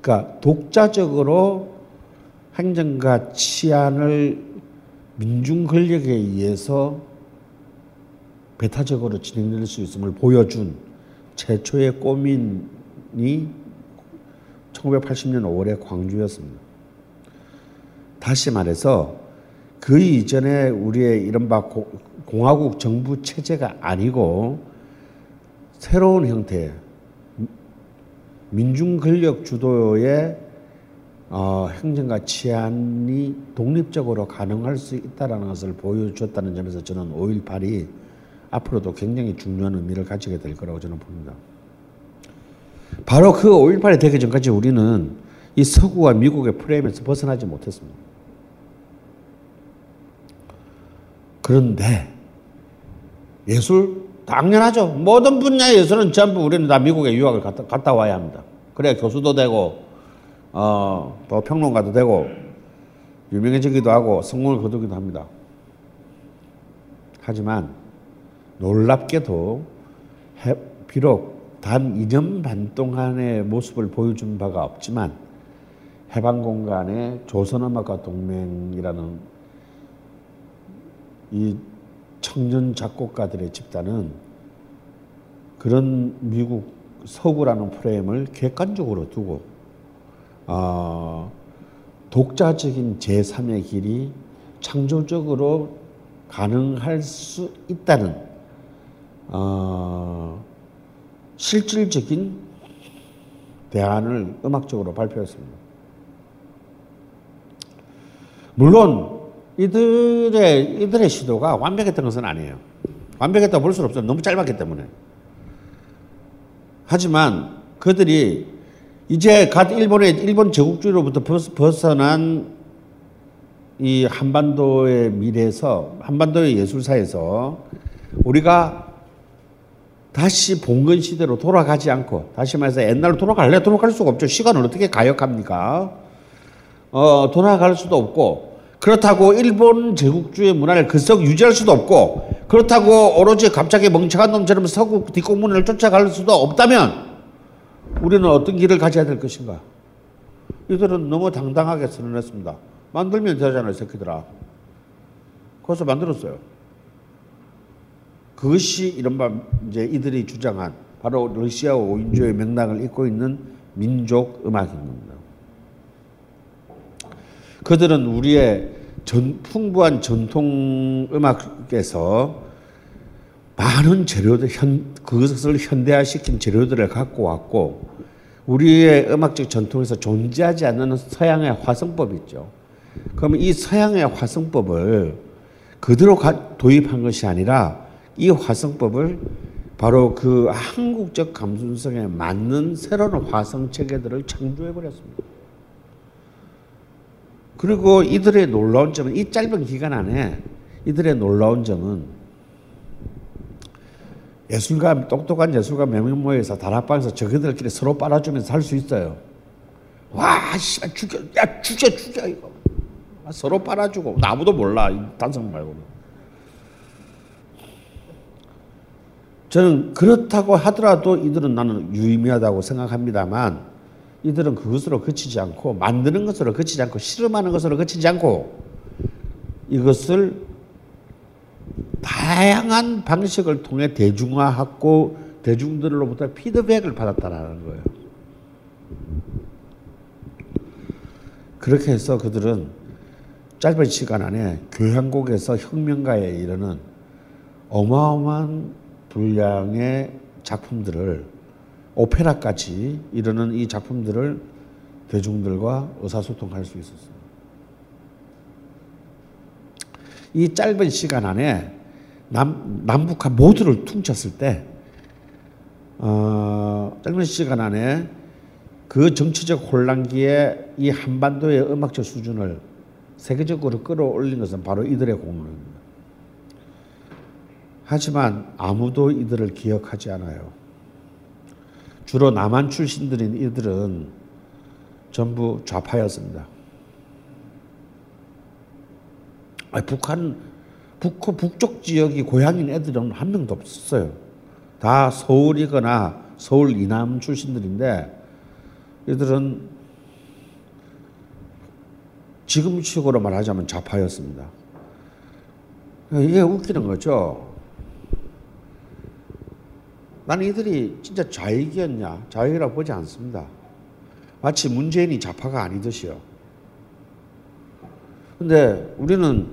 그러니까 독자적으로 행정과 치안을 민중 권력에 의해서 배타적으로 진행될 수 있음을 보여준 최초의 꼬민이 1980년 5월에 광주였습니다. 다시 말해서 그 이전에 우리의 이른바 공화국 정부 체제가 아니고 새로운 형태의 민중 권력 주도의 어, 행정과 치안이 독립적으로 가능할 수 있다는 것을 보여줬다는 점에서 저는 5.18이 앞으로도 굉장히 중요한 의미를 가지게 될 거라고 저는 봅니다. 바로 그 5.18이 되기 전까지 우리는 이 서구와 미국의 프레임에서 벗어나지 못했습니다. 그런데 예술 당연하죠. 모든 분야의 예술은 전부 우리는 다 미국에 유학을 갔다, 갔다 와야 합니다. 그래야 교수도 되고 어, 또 평론가도 되고 유명해지기도 하고 성공을 거두기도 합니다. 하지만 놀랍게도 비록 단 2년 반 동안의 모습을 보여준 바가 없지만 해방 공간의 조선음악가 동맹이라는 이 청년 작곡가들의 집단은 그런 미국 서구라는 프레임을 객관적으로 두고 어, 독자적인 제3의 길이 창조적으로 가능할 수 있다는 어, 실질적인 대안을 음악적으로 발표했습니다. 물론 이들의 이들의 시도가 완벽했던 것은 아니에요. 완벽했다 볼 수는 없어요. 너무 짧았기 때문에. 하지만 그들이 이제 갓 일본의 일본 제국주의로부터 벗어난 이 한반도의 미래에서 한반도의 예술사에서 우리가 다시 봉건 시대로 돌아가지 않고 다시 말해서 옛날로 돌아갈래 돌아갈 수가 없죠. 시간을 어떻게 가역합니까? 어, 돌아갈 수도 없고 그렇다고 일본 제국주의 문화를 그썩 유지할 수도 없고 그렇다고 오로지 갑자기 멍청한 놈처럼 서구 뒷공문을 쫓아갈 수도 없다면 우리는 어떤 길을 가져야 될 것인가? 이들은 너무 당당하게 선언했습니다. 만들면 되잖아요, 새끼들아. 그래서 만들었어요. 그것이 이른바 이제 이들이 주장한 바로 러시아 5인조의 맥락을 잇고 있는 민족 음악인 겁니다. 그들은 우리의 전, 풍부한 전통 음악에서 많은 재료들, 현, 그것을 현대화시킨 재료들을 갖고 왔고, 우리의 음악적 전통에서 존재하지 않는 서양의 화성법 있죠. 그러면 이 서양의 화성법을 그대로 도입한 것이 아니라 이 화성법을 바로 그 한국적 감수성에 맞는 새로운 화성 체계들을 창조해 버렸습니다. 그리고 이들의 놀라운 점은 이 짧은 기간 안에 이들의 놀라운 점은 예술가 똑똑한 예술가 몇명 모여서 다락방에서 저희들끼리 서로 빨아주면서 살 수 있어요. 와, 씨발 죽여, 야 죽여 죽여 이거 서로 빨아주고 아무도 몰라 단성 말고는. 저는 그렇다고 하더라도 이들은 나는 유의미하다고 생각합니다만 이들은 그것으로 그치지 않고 만드는 것으로 그치지 않고 실험하는 것으로 그치지 않고 이것을 다양한 방식을 통해 대중화하고 대중들로부터 피드백을 받았다라는 거예요. 그렇게 해서 그들은 짧은 시간 안에 교향곡에서 혁명가에 이르는 어마어마한 분량의 작품들을 오페라까지 이르는 이 작품들을 대중들과 의사소통할 수 있었습니다. 이 짧은 시간 안에 남, 남북한 모두를 퉁쳤을 때, 어, 짧은 시간 안에 그 정치적 혼란기에 이 한반도의 음악적 수준을 세계적으로 끌어올린 것은 바로 이들의 공로입니다. 하지만 아무도 이들을 기억하지 않아요. 주로 남한 출신들인 이들은 전부 좌파였습니다. 북한 북, 북쪽 지역이 고향인 애들은 한 명도 없었어요. 다 서울이거나 서울 이남 출신들인데 이들은 지금식으로 말하자면 좌파였습니다. 이게 웃기는 거죠. 나는 이들이 진짜 좌익이었냐? 좌익이라고 보지 않습니다. 마치 문재인이 좌파가 아니듯이요. 근데 우리는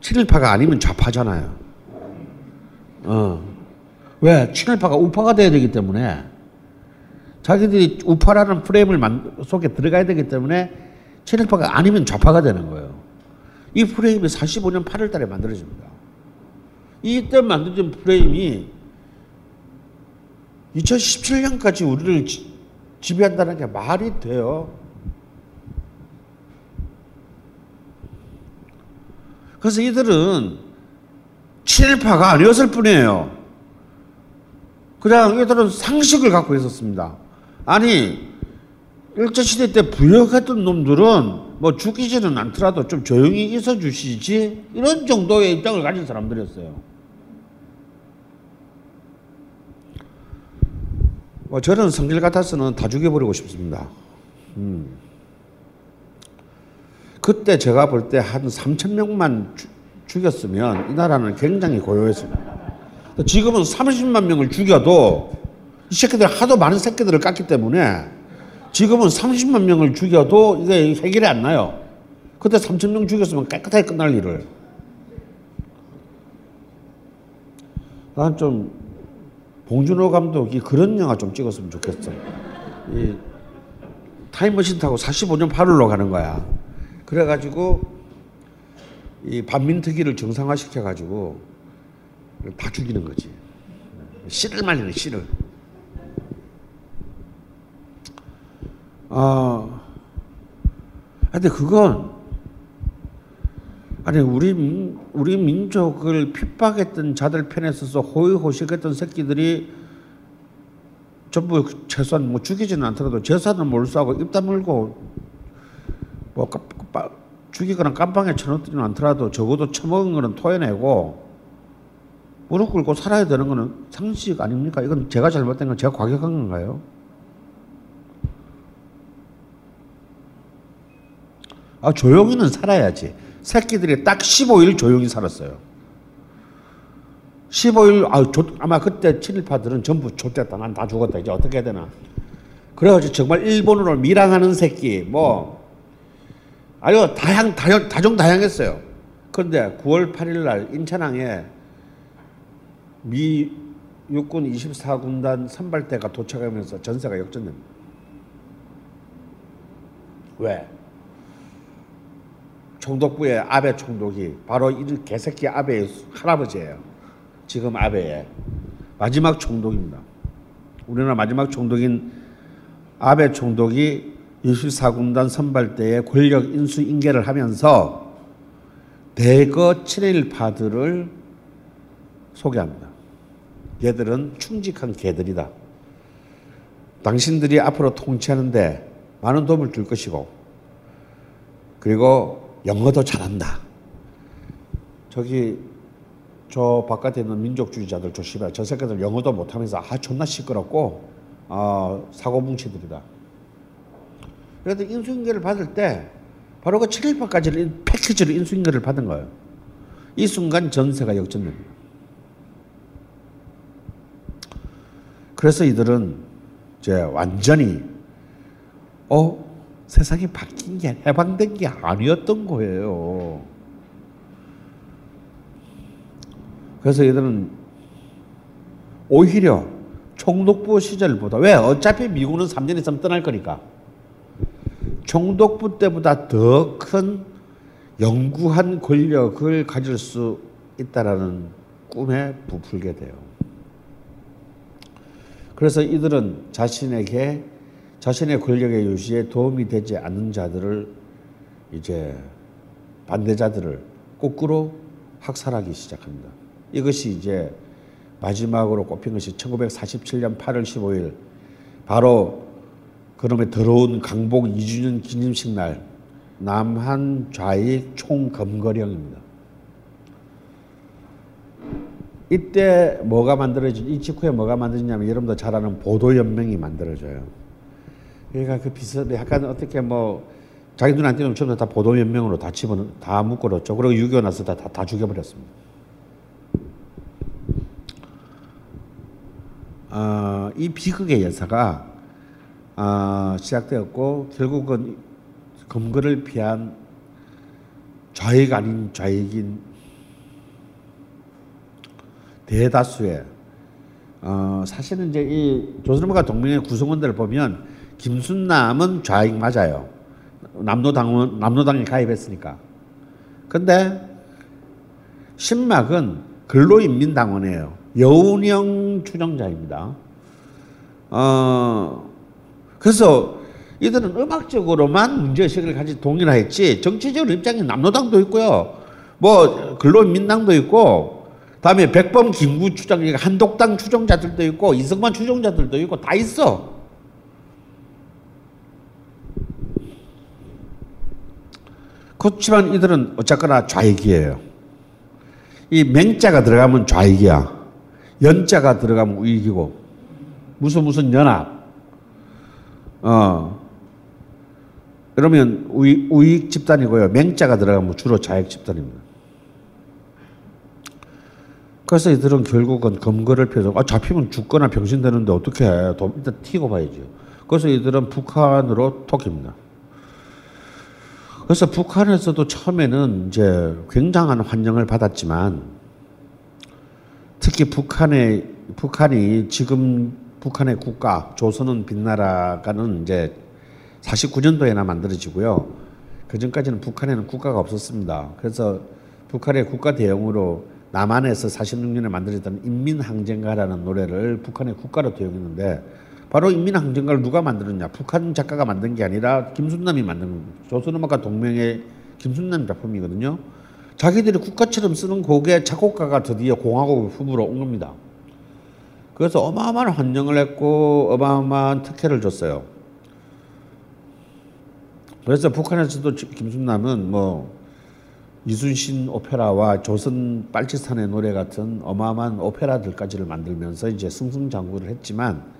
친일파가 아니면 좌파잖아요. 어. 왜? 친일파가 우파가 돼야 되기 때문에 자기들이 우파라는 프레임을 만, 속에 들어가야 되기 때문에 친일파가 아니면 좌파가 되는 거예요. 이 프레임이 45년 8월 달에 만들어집니다. 이때 만들어진 프레임이 2017년까지 우리를 지, 지배한다는 게 말이 돼요. 그래서 이들은 친일파가 아니었을 뿐이에요. 그냥 이들은 상식을 갖고 있었습니다. 아니, 일제시대 때 부역했던 놈들은 뭐 죽이지는 않더라도 좀 조용히 있어 주시지 이런 정도의 입장을 가진 사람들이었어요. 뭐 저는 성질 같아서는 다 죽여버리고 싶습니다. 음. 그때 제가 볼 때 한 3천 명만 주, 죽였으면 이 나라는 굉장히 고요했습니다. 지금은 30만 명을 죽여도 이 새끼들 하도 많은 새끼들을 깠기 때문에 지금은 30만 명을 죽여도 이게 해결이 안 나요. 그때 3천 명 죽였으면 깨끗하게 끝날 일을. 난 좀 봉준호 감독이 그런 영화 좀 찍었으면 좋겠어. 이 타임머신 타고 45년 8월로 가는 거야. 그래가지고 이 반민특위를 정상화시켜가지고 다 죽이는 거지. 씨를 말리는 씨를. 아, 근데 그건 아니 우리 민, 우리 민족을 핍박했던 자들 편에 서서 호의호식했던 새끼들이 전부 최소한 뭐 죽이지는 않더라도 재산을 몰수하고 입 다물고 뭐 죽이거나 깜빵에 쳐넣지는 않더라도 적어도 처먹은 거는 토해내고 무릎 꿇고 살아야 되는 거는 상식 아닙니까? 이건 제가 잘못된 건 제가 과격한 건가요? 아, 조용히는 살아야지. 새끼들이 딱 15일 조용히 살았어요. 15일, 아, 조, 아마 그때 친일파들은 전부 좆됐다. 난 다 죽었다. 이제 어떻게 해야 되나. 그래가지고 정말 일본으로 밀항하는 새끼, 뭐, 아유, 다양, 다양, 다종다양했어요. 그런데 9월 8일 날 인천항에 미 육군 24군단 선발대가 도착하면서 전세가 역전됩니다. 왜? 총독부의 아베 총독이 바로 이 개새끼 아베의 할아버지예요. 지금 아베의 마지막 총독입니다. 우리나라 마지막 총독인 아베 총독이 24군단 선발대에 권력 인수 인계를 하면서 대거 친일파들을 소개합니다. 얘들은 충직한 개들이다. 당신들이 앞으로 통치하는데 많은 도움을 줄 것이고 그리고 영어도 잘한다. 저기 저 바깥에 있는 민족주의자들 조심해. 저 새끼들 영어도 못하면서 아 존나 시끄럽고 아 사고뭉치들이다. 그래도 인수인계를 받을 때 바로 그 7일파까지를 패키지로 인수인계를 받은 거예요. 이 순간 전세가 역전됩니다. 그래서 이들은 이제 완전히 어 세상이 바뀐 게 해방된 게 아니었던 거예요. 그래서 얘들은 오히려 총독부 시절보다 왜 어차피 미국은 3년 있으면 떠날 거니까 총독부 때보다 더 큰 영구한 권력을 가질 수 있다라는 꿈에 부풀게 돼요. 그래서 이들은 자신에게 자신의 권력의 유지에 도움이 되지 않는 자들을 이제 반대자들을 거꾸로 학살하기 시작합니다. 이것이 이제 마지막으로 꼽힌 것이 1947년 8월 15일 바로 그놈의 더러운 강복 2주년 기념식 날 남한 좌익 총검거령입니다. 이때 뭐가 만들어지 이 직후에 뭐가 만들어지냐면 여러분도 잘 아는 보도연맹이 만들어져요. 그러니까 그 비슷 약간 어떻게 뭐 자기 눈안 띄는 처음에 다 보도연맹으로 다 집어 다 묶어놨죠. 그리고 6.25 나서 다, 다, 다 죽여버렸습니다. 어, 이 비극의 역사가 어, 시작되었고 결국은 검거를 피한 좌익 아닌 좌익인 대다수의 어, 사실은 이제 이 조선일보가 동맹의 구성원들을 보면 김순남은 좌익 맞아요. 남노당은 남노당에 가입했으니까. 근데 신막은 근로인민당원이에요. 여운형 추종자입니다. 어, 그래서 이들은 음악적으로만 문제의식을 가지 동일화했지 정치적으로 입장에 남노당도 있고요. 뭐 근로민당도 있고 다음에 백범 김구 추장 한독당 추종자들도 있고 이승만 추종자들도 있고 다 있어. 그렇지만 이들은 어쨌거나 좌익이에요. 이 맹자가 들어가면 좌익이야. 연자가 들어가면 우익이고 무슨 무슨 연합. 어. 그러면 우익, 우익 집단이고요. 맹자가 들어가면 주로 좌익 집단입니다. 그래서 이들은 결국은 검거를 펴서 아, 잡히면 죽거나 병신 되는데 어떻게 해? 일단 튀고 봐야죠. 그래서 이들은 북한으로 토깁니다. 그래서 북한에서도 처음에는 이제 굉장한 환영을 받았지만 특히 북한의 북한이 지금 북한의 국가 조선은 빛나라가는 이제 49년도에나 만들어지고요. 그 전까지는 북한에는 국가가 없었습니다. 그래서 북한의 국가 대용으로 남한에서 46년에 만들어졌던 인민항쟁가라는 노래를 북한의 국가로 도용했는데 바로 인민항쟁가를 누가 만들었냐? 북한 작가가 만든 게 아니라 김순남이 만든 조선음악가 동맹의 김순남 작품이거든요. 자기들이 국가처럼 쓰는 곡의 작곡가가 드디어 공화국 후보로 온 겁니다. 그래서 어마어마한 환영을 했고 어마어마한 특혜를 줬어요. 그래서 북한에서도 김순남은 뭐 이순신 오페라와 조선 빨치산의 노래 같은 어마어마한 오페라들까지를 만들면서 이제 승승장구를 했지만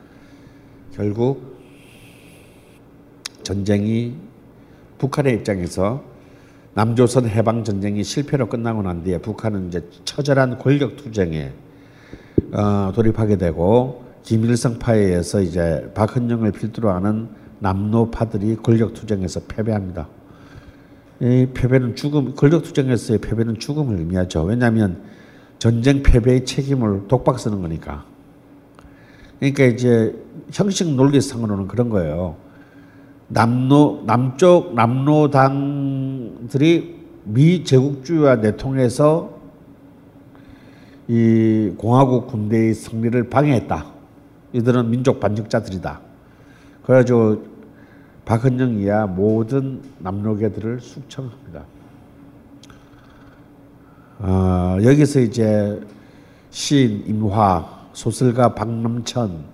결국 전쟁이 북한의 입장에서 남조선 해방 전쟁이 실패로 끝나고 난 뒤에 북한은 이제 처절한 권력 투쟁에 어, 돌입하게 되고 김일성파에 의해서 이제 박헌영을 필두로 하는 남노파들이 권력 투쟁에서 패배합니다. 이 패배는 죽음, 권력 투쟁에서의 패배는 죽음을 의미하죠. 왜냐하면 전쟁 패배의 책임을 독박 쓰는 거니까. 그러니까 이제 형식 논리상으로는 그런 거예요. 남노 남쪽 남노당들이 미 제국주의와 내통해서 이 공화국 군대의 승리를 방해했다. 이들은 민족 반역자들이다. 그래가지고 박헌영 이하 모든 남로계들을 숙청합니다. 어, 여기서 이제 시인 임화, 소설가 박남천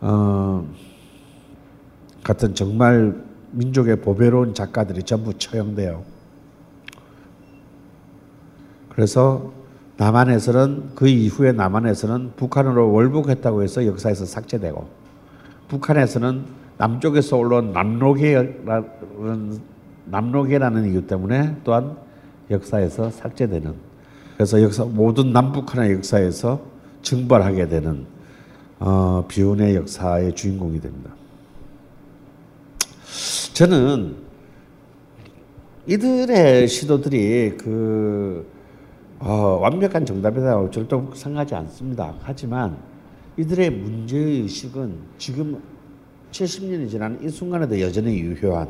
어, 같은 정말 민족의 보배로운 작가들이 전부 처형돼요. 그래서 남한에서는 그 이후에 남한에서는 북한으로 월북했다고 해서 역사에서 삭제되고 북한에서는 남쪽에서 올라온 남로계라는 남로계라는 이유 때문에 또한 역사에서 삭제되는 그래서 역사 모든 남북한의 역사에서 증발하게 되는 어, 비운의 역사의 주인공이 됩니다. 저는 이들의 시도들이 그 어, 완벽한 정답이라고 절대 생각하지 않습니다. 하지만 이들의 문제의식은 지금 70년이 지난 이 순간에도 여전히 유효한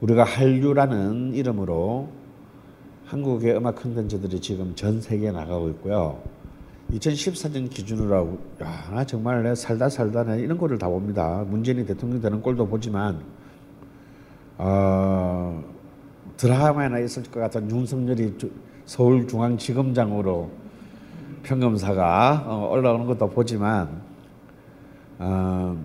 우리가 한류라는 이름으로 한국의 음악 콘텐츠들이 지금 전 세계에 나가고 있고요. 2014년 기준으로 야, 나 정말 내 살다 살다 내 이런 거를 다 봅니다. 문재인이 대통령 되는 꼴도 보지만 어, 드라마에나 있을 것 같은 윤석열이 서울중앙지검장으로 평검사가 어, 올라오는 것도 보지만 어,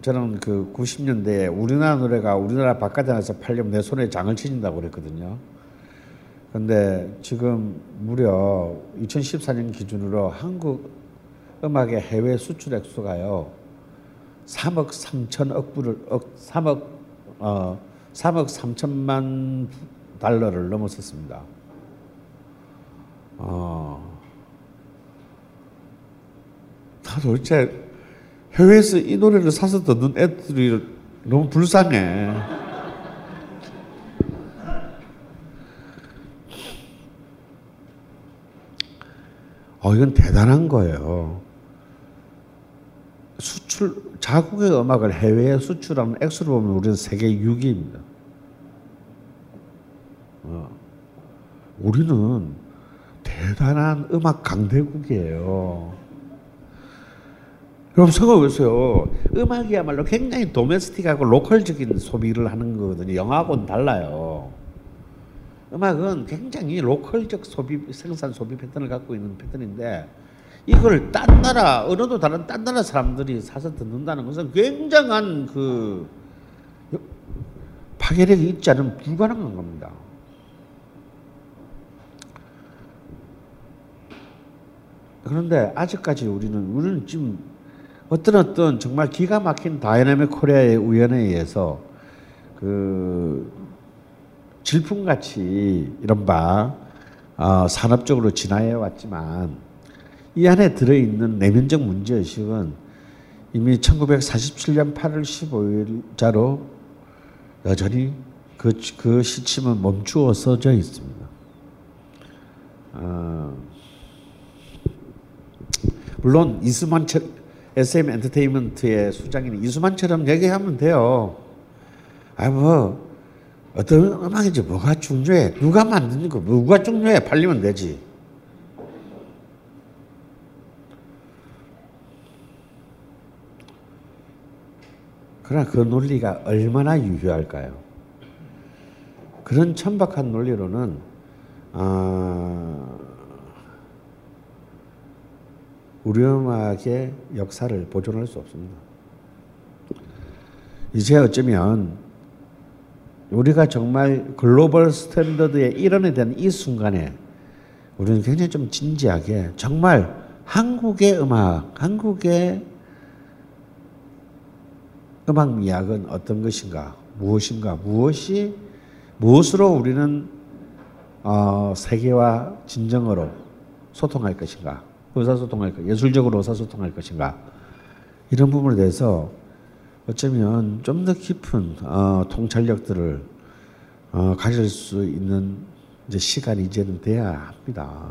저는 그 90년대에 우리나라 노래가 우리나라 바깥에 나서 팔려면 내 손에 장을 치진다고 그랬거든요. 근데 지금 무려 2014년 기준으로 한국 음악의 해외 수출 액수가요. 3억 3천억 불을 억 3억 어 3억 3천만 달러를 넘어섰습니다. 어. 나 도대체 해외에서 이 노래를 사서 듣는 애들이 너무 불쌍해. 어, 이건 대단한 거예요. 수출, 자국의 음악을 해외에 수출하는 액수를 보면 우리는 세계 6위입니다. 어. 우리는 대단한 음악 강대국이에요. 여러분 생각해보세요. 음악이야말로 굉장히 도메스틱하고 로컬적인 소비를 하는 거거든요. 영화하고는 달라요. 음악은 굉장히 로컬적 소비 생산 소비 패턴을 갖고 있는 패턴인데 이걸 딴 나라 어느도 다른 딴 나라 사람들이 사서 듣는다는 것은 굉장한 그 파괴력이 있지 않으면 불가능한 겁니다. 그런데 아직까지 우리는 우리는 지금 어떤 어떤 정말 기가 막힌 다이나믹 코리아의 우연에 의해서 그 질풍같이 이른바 어, 산업적으로 진화해 왔지만 이 안에 들어있는 내면적 문제의식은 이미 1947년 8월 15일자로 여전히 그, 그 시침은 멈추어서져 있습니다. 어, 물론 이수만 SM 엔터테인먼트의 수장인 이수만처럼 얘기하면 돼요. 아, 뭐, 어떤 음악인지 뭐가 중요해? 누가 만드는 거, 누가 중요해? 팔리면 되지. 그러나 그 논리가 얼마나 유효할까요? 그런 천박한 논리로는, 아, 우리 음악의 역사를 보존할 수 없습니다. 이제 어쩌면 우리가 정말 글로벌 스탠더드의 일원이 된이 순간에 우리는 굉장히 좀 진지하게 정말 한국의 음악, 한국의 음악 미학은 어떤 것인가, 무엇인가, 무엇이 무엇으로 우리는 어, 세계와 진정으로 소통할 것인가. 의사소통할 것, 예술적으로 의사소통할 것인가 이런 부분에 대해서 어쩌면 좀 더 깊은 어, 통찰력들을 어, 가질 수 있는 이제 시간이 이제는 돼야 합니다.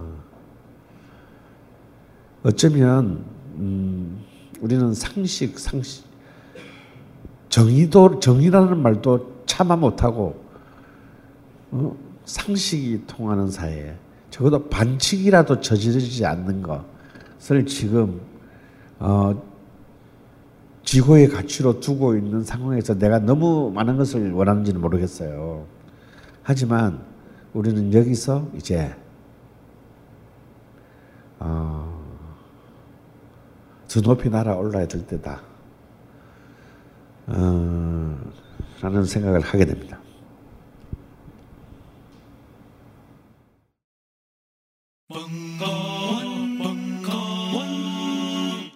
어쩌면 음, 우리는 상식, 상식, 정의도 정의라는 말도 참아 못하고 어? 상식이 통하는 사회에 적어도 반칙이라도 저지르지 않는 것. 것을 지금 어, 지고의 가치로 두고 있는 상황에서 내가 너무 많은 것을 원하는지는 모르겠어요. 하지만 우리는 여기서 이제 어, 더 높이 날아올라야 될 때다. 어, 라는 생각을 하게 됩니다.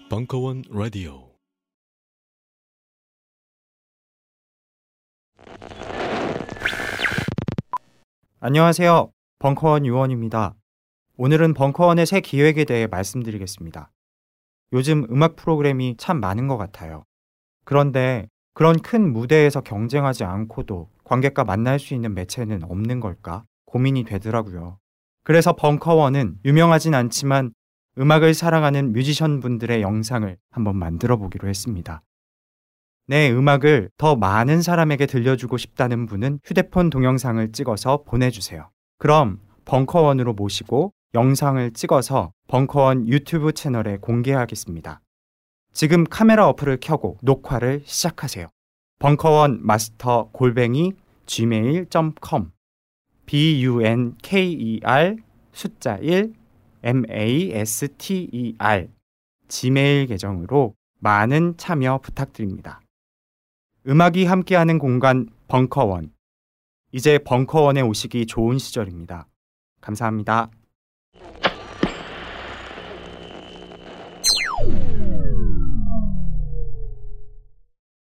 벙커원 라디오 안녕하세요. 벙커원 유원입니다. 오늘은 벙커원의 새 기획에 대해 말씀드리겠습니다. 요즘 음악 프로그램이 참 많은 것 같아요. 그런데 그런 큰 무대에서 경쟁하지 않고도 관객과 만날 수 있는 매체는 없는 걸까 고민이 되더라고요. 그래서 벙커원은 유명하진 않지만 음악을 사랑하는 뮤지션 분들의 영상을 한번 만들어 보기로 했습니다. 내 음악을 더 많은 사람에게 들려주고 싶다는 분은 휴대폰 동영상을 찍어서 보내주세요. 그럼 벙커원으로 모시고 영상을 찍어서 벙커원 유튜브 채널에 공개하겠습니다. 지금 카메라 어플을 켜고 녹화를 시작하세요. 벙커원 마스터 골뱅이 gmail.com bunker 숫자 1 master 지메일 계정으로 많은 참여 부탁드립니다. 음악이 함께하는 공간 벙커원. 이제 벙커원에 오시기 좋은 시절입니다. 감사합니다.